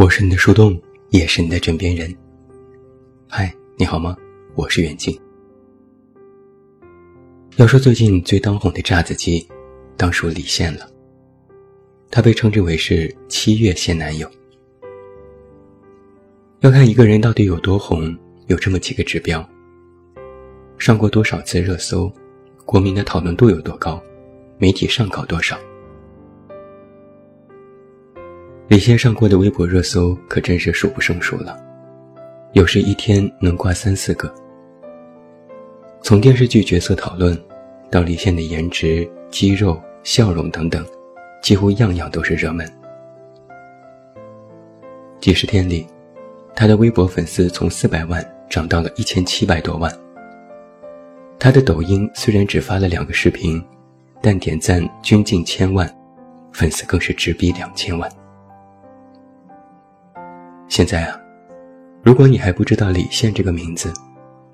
我是你的树洞，也是你的枕边人。嗨，你好吗？我是远近。要说最近最当红的炸子鸡，当属李现了。他被称之为是七月现男友。要看一个人到底有多红，有这么几个指标：上过多少次热搜，国民的讨论度有多高，媒体上稿多少。李现上过的微博热搜可真是数不胜数了，有时一天能挂三四个。从电视剧角色讨论，到李现的颜值、肌肉、笑容等等，几乎样样都是热门。几十天里，他的微博粉丝从四百万涨到了一千七百多万。他的抖音虽然只发了两个视频，但点赞均近千万，粉丝更是直逼两千万。现在啊，如果你还不知道李现这个名字，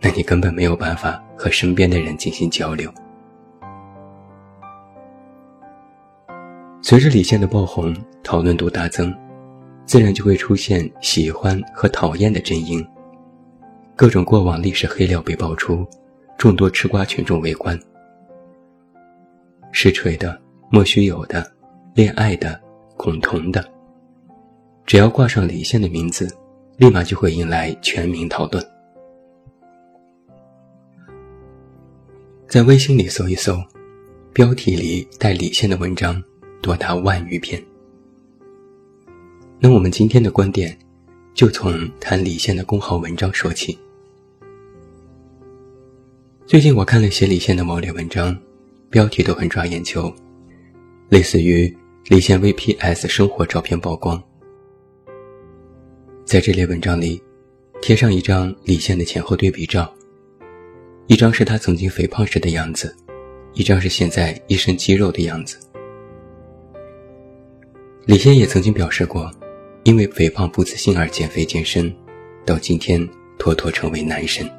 那你根本没有办法和身边的人进行交流。随着李现的爆红，讨论度大增，自然就会出现喜欢和讨厌的阵营。各种过往历史黑料被爆出，众多吃瓜群众围观。实锤的、莫须有的、恋爱的、恐同的。只要挂上李现的名字，立马就会引来全民讨论。在微信里搜一搜，标题里带李现的文章多达万余篇。那我们今天的观点，就从谈李现的公号文章说起。最近我看了写李现的某类文章，标题都很抓眼球，类似于李现 VPS 生活照片曝光。在这类文章里，贴上一张李现的前后对比照，一张是他曾经肥胖时的样子，一张是现在一身肌肉的样子。李现也曾经表示过，因为肥胖不自信而减肥健身，到今天妥妥成为男神，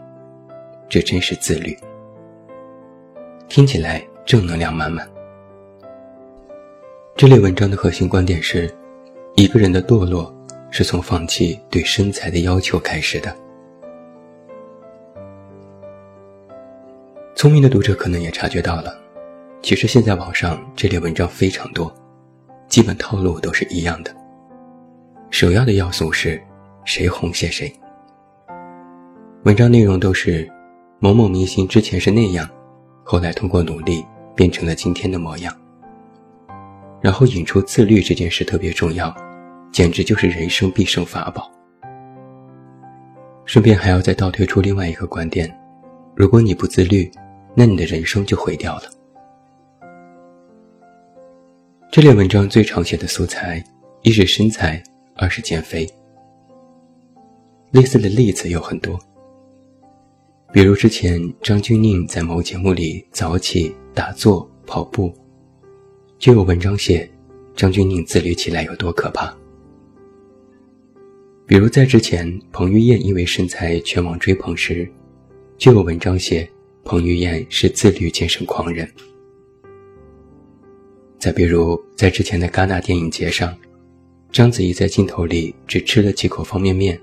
这真是自律。听起来正能量满满。这类文章的核心观点是，一个人的堕落。是从放弃对身材的要求开始的。聪明的读者可能也察觉到了，其实现在网上这类文章非常多，基本套路都是一样的。首要的要素是，谁红写谁。文章内容都是，某某明星之前是那样，后来通过努力变成了今天的模样。然后引出自律这件事特别重要。简直就是人生必胜法宝。顺便还要再倒推出另外一个观点：如果你不自律，那你的人生就毁掉了。这类文章最常写的素材，一是身材，二是减肥。类似的例子有很多，比如之前张钧甯在某节目里早起打坐跑步，就有文章写张钧甯自律起来有多可怕。比如在之前，彭于晏因为身材全网追捧时，就有文章写彭于晏是自律健身狂人。再比如在之前的戛纳电影节上，章子怡在镜头里只吃了几口方便面，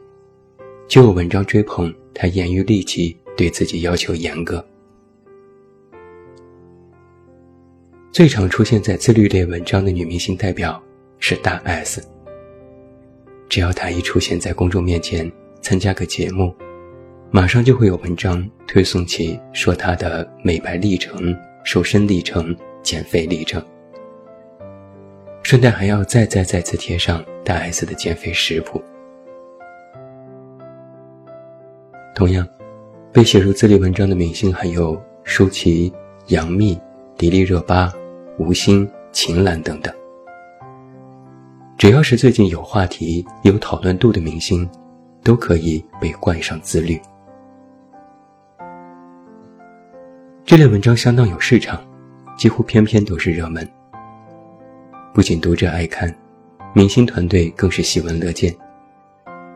就有文章追捧她严于律己，对自己要求严格。最常出现在自律类文章的女明星代表是大 S。只要他一出现在公众面前，参加个节目，马上就会有文章推送起说他的美白历程、瘦身历程、减肥历程，顺带还要再再再次贴上大 S 的减肥食谱。同样，被写入自律文章的明星还有舒淇、杨幂、迪丽热巴、吴昕、秦岚等等。只要是最近有话题、有讨论度的明星，都可以被冠上自律。这类文章相当有市场，几乎篇篇都是热门。不仅读者爱看，明星团队更是喜闻乐见，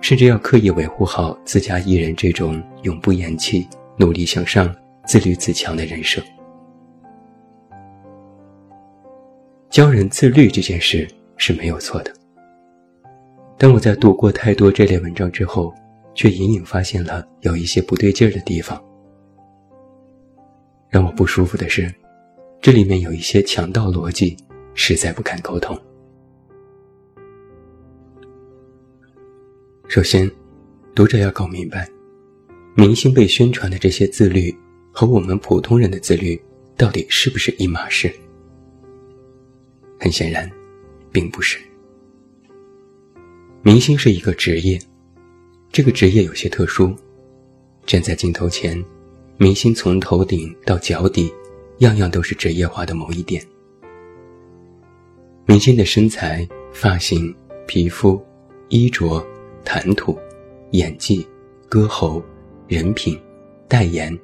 甚至要刻意维护好自家艺人这种永不言弃、努力向上、自律自强的人设。教人自律这件事。是没有错的，但我在读过太多这类文章之后，却隐隐发现了有一些不对劲儿的地方。让我不舒服的是，这里面有一些强盗逻辑，实在不敢沟通。首先，读者要搞明白，明星被宣传的这些自律，和我们普通人的自律，到底是不是一码事？很显然，并不是。明星是一个职业，这个职业有些特殊，站在镜头前。明星从头顶到脚底，样样都是职业化的某一点。明星的身材、发型、皮肤、衣着、谈吐、演技、歌喉、人品、代言，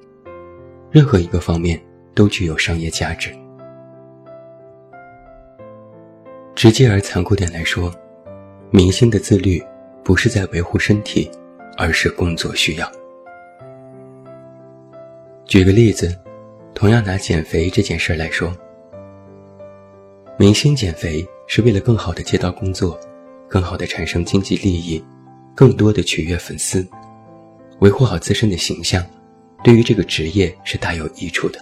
任何一个方面都具有商业价值。直接而残酷点来说，明星的自律不是在维护身体，而是工作需要。举个例子，同样拿减肥这件事来说，明星减肥是为了更好的接到工作，更好的产生经济利益，更多的取悦粉丝，维护好自身的形象，对于这个职业是大有益处的。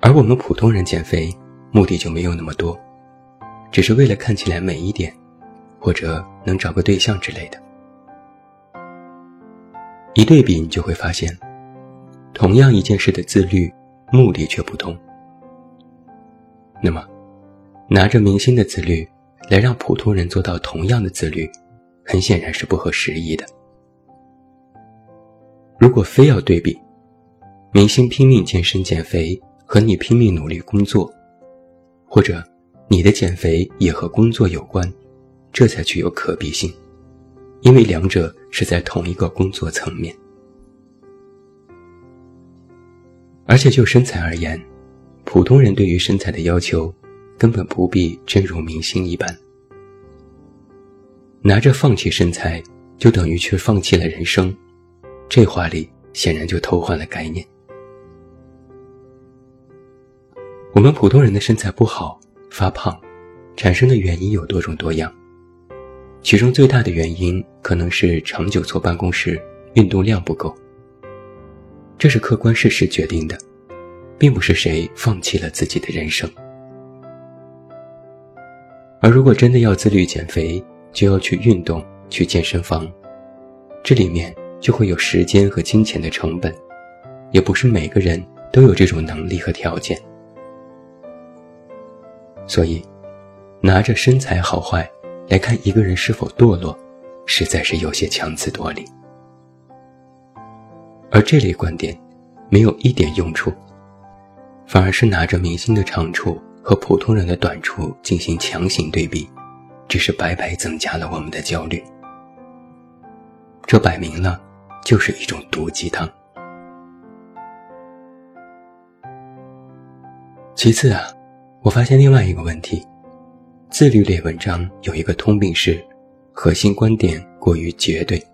而我们普通人减肥，目的就没有那么多，只是为了看起来美一点，或者能找个对象之类的。一对比，你就会发现，同样一件事的自律目的却不同。那么，拿着明星的自律来让普通人做到同样的自律，很显然是不合时宜的。如果非要对比，明星拼命健身减肥和你拼命努力工作，或者你的减肥也和工作有关，这才具有可比性。因为两者是在同一个工作层面，而且就身材而言，普通人对于身材的要求根本不必真如明星一般。拿着放弃身材就等于去放弃了人生，这话里显然就偷换了概念。我们普通人的身材不好、发胖，产生的原因有多种多样。其中最大的原因可能是长久坐办公室，运动量不够。这是客观事实决定的，并不是谁放弃了自己的人生。而如果真的要自律减肥，就要去运动，去健身房，这里面就会有时间和金钱的成本，也不是每个人都有这种能力和条件。所以，拿着身材好坏。来看一个人是否堕落，实在是有些强词夺理。而这类观点，没有一点用处，反而是拿着明星的长处和普通人的短处进行强行对比，只是白白增加了我们的焦虑。这摆明了就是一种毒鸡汤。其次啊，我发现另外一个问题。自律类文章有一个通病是，核心观点过于绝对。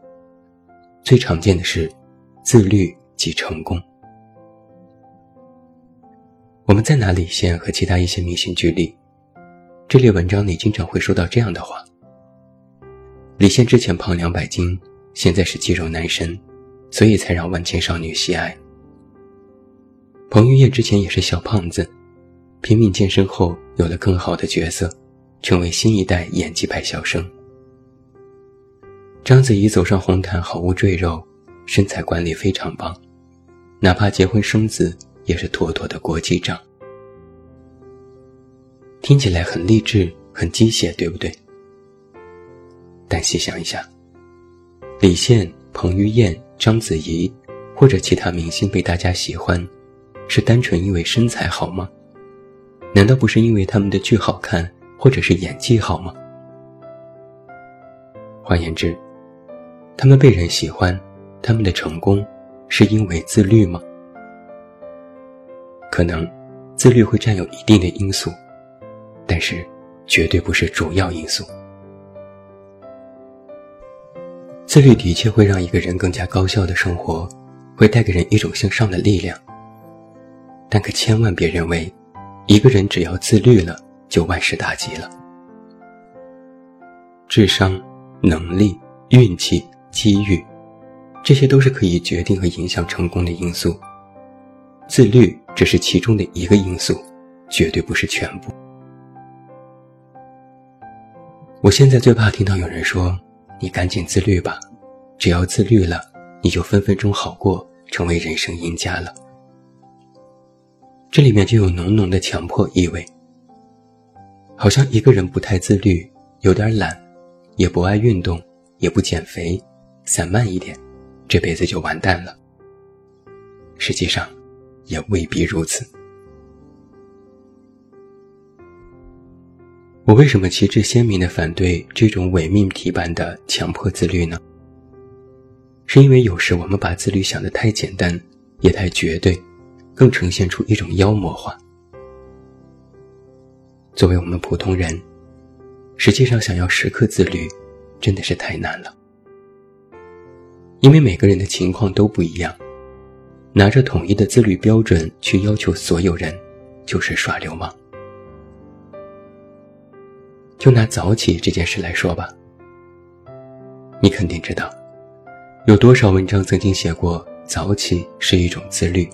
最常见的是，自律即成功。我们再拿李现和其他一些明星举例，这类文章里经常会说到这样的话：李现之前胖两百斤，现在是肌肉男神，所以才让万千少女喜爱。彭于晏之前也是小胖子，拼命健身后有了更好的角色。成为新一代演技派小生。章子怡走上红毯毫无赘肉，身材管理非常棒，哪怕结婚生子也是妥妥的国际账。听起来很励志、很鸡血，对不对？但细想一下，李现、彭于晏、章子怡或者其他明星被大家喜欢，是单纯因为身材好吗？难道不是因为他们的剧好看？或者是演技好吗？换言之，他们被人喜欢，他们的成功是因为自律吗？可能，自律会占有一定的因素，但是绝对不是主要因素。自律的确会让一个人更加高效的生活，会带给人一种向上的力量。但可千万别认为，一个人只要自律了。就万事大吉了。智商、能力、运气、机遇，这些都是可以决定和影响成功的因素。自律只是其中的一个因素，绝对不是全部。我现在最怕听到有人说：“你赶紧自律吧，只要自律了，你就分分钟好过，成为人生赢家了。”这里面就有浓浓的强迫意味，好像一个人不太自律，有点懒，也不爱运动，也不减肥，散漫一点，这辈子就完蛋了。实际上，也未必如此。我为什么旗帜鲜明地反对这种伪命题般的强迫自律呢？是因为有时我们把自律想得太简单，也太绝对。更呈现出一种妖魔化。作为我们普通人，实际上想要时刻自律，真的是太难了。因为每个人的情况都不一样，拿着统一的自律标准去要求所有人，就是耍流氓。就拿早起这件事来说吧，你肯定知道，有多少文章曾经写过早起是一种自律。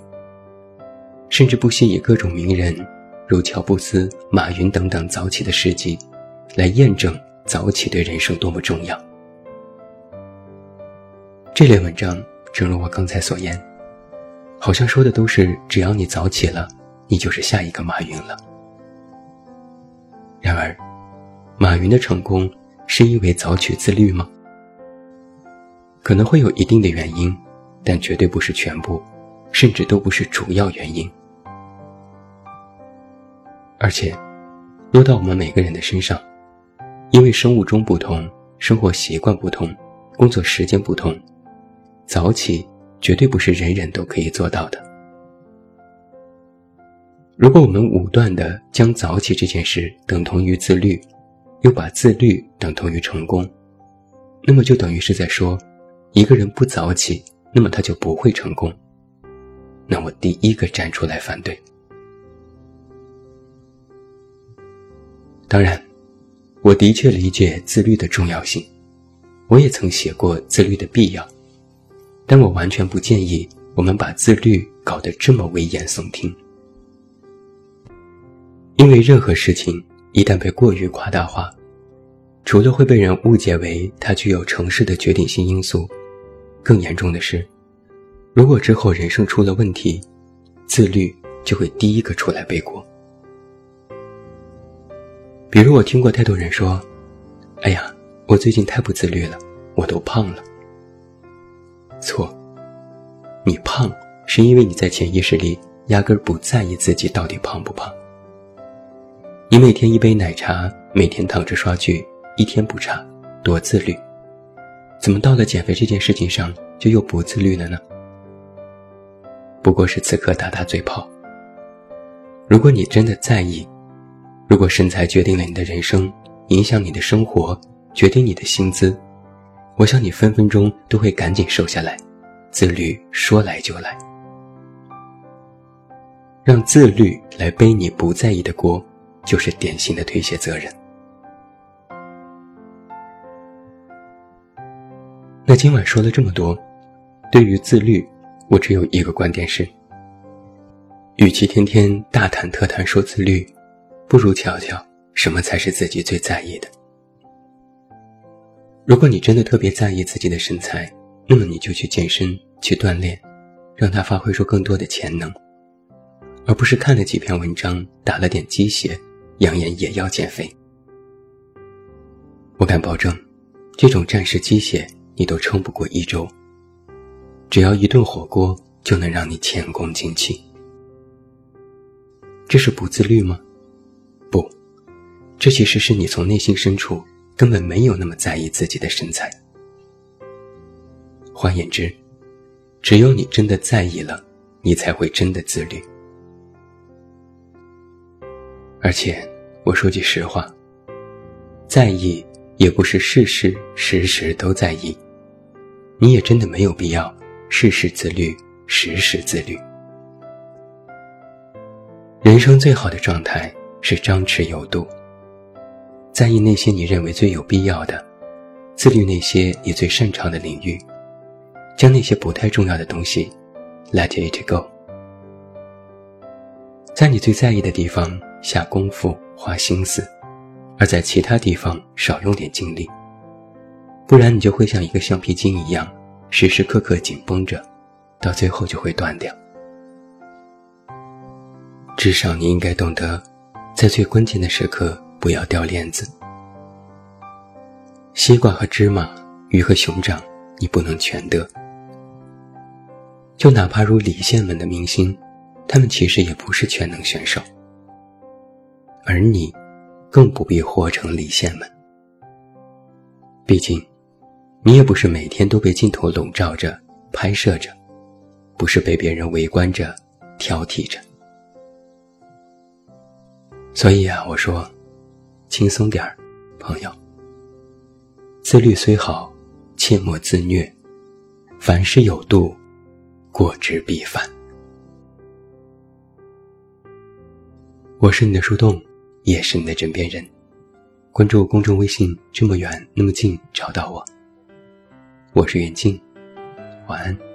甚至不惜以各种名人，如乔布斯、马云等等早起的事迹，来验证早起对人生多么重要。这类文章，正如我刚才所言，好像说的都是只要你早起了，你就是下一个马云了。然而，马云的成功是因为早起自律吗？可能会有一定的原因，但绝对不是全部，甚至都不是主要原因。而且，落到我们每个人的身上，因为生物钟不同、生活习惯不同、工作时间不同，早起绝对不是人人都可以做到的。如果我们武断的将早起这件事等同于自律，又把自律等同于成功，那么就等于是在说，一个人不早起，那么他就不会成功。那我第一个站出来反对。当然，我的确理解自律的重要性，我也曾写过自律的必要，但我完全不建议我们把自律搞得这么危言耸听，因为任何事情一旦被过于夸大化，除了会被人误解为它具有城市的决定性因素，更严重的是，如果之后人生出了问题，自律就会第一个出来背锅。比如我听过太多人说：“哎呀，我最近太不自律了，我都胖了。”错，你胖是因为你在潜意识里压根儿不在意自己到底胖不胖。你每天一杯奶茶，每天躺着刷剧，一天不差，多自律。怎么到了减肥这件事情上就又不自律了呢？不过是此刻打打嘴炮。如果你真的在意，如果身材决定了你的人生，影响你的生活，决定你的薪资，我想你分分钟都会赶紧瘦下来。自律说来就来，让自律来背你不在意的锅，就是典型的推卸责任。那今晚说了这么多，对于自律，我只有一个观点是：与其天天大谈特谈说自律。不如瞧瞧什么才是自己最在意的。如果你真的特别在意自己的身材，那么你就去健身，去锻炼，让它发挥出更多的潜能，而不是看了几篇文章，打了点鸡血，扬言也要减肥。我敢保证，这种战士鸡血你都撑不过一周。只要一顿火锅就能让你前功尽弃，这是不自律吗？这其实是你从内心深处根本没有那么在意自己的身材。换言之，只有你真的在意了，你才会真的自律。而且，我说句实话，在意也不是事事时时都在意，你也真的没有必要事事自律，时时自律。人生最好的状态。是张弛有度，在意那些你认为最有必要的，自律那些你最擅长的领域，将那些不太重要的东西 let it go。在你最在意的地方下功夫、花心思，而在其他地方少用点精力，不然你就会像一个橡皮筋一样，时时刻刻紧绷着，到最后就会断掉。至少你应该懂得，在最关键的时刻不要掉链子。西瓜和芝麻，鱼和熊掌，你不能全得。就哪怕如李现们的明星，他们其实也不是全能选手。而你，更不必活成李现们。毕竟，你也不是每天都被镜头笼罩着、拍摄着，不是被别人围观着、挑剔着。所以啊，我说，轻松点儿，朋友。自律虽好，切莫自虐。凡事有度，过之必反。我是你的树洞，也是你的枕边人。关注公众微信，这么远那么近，找到我。我是远近，晚安。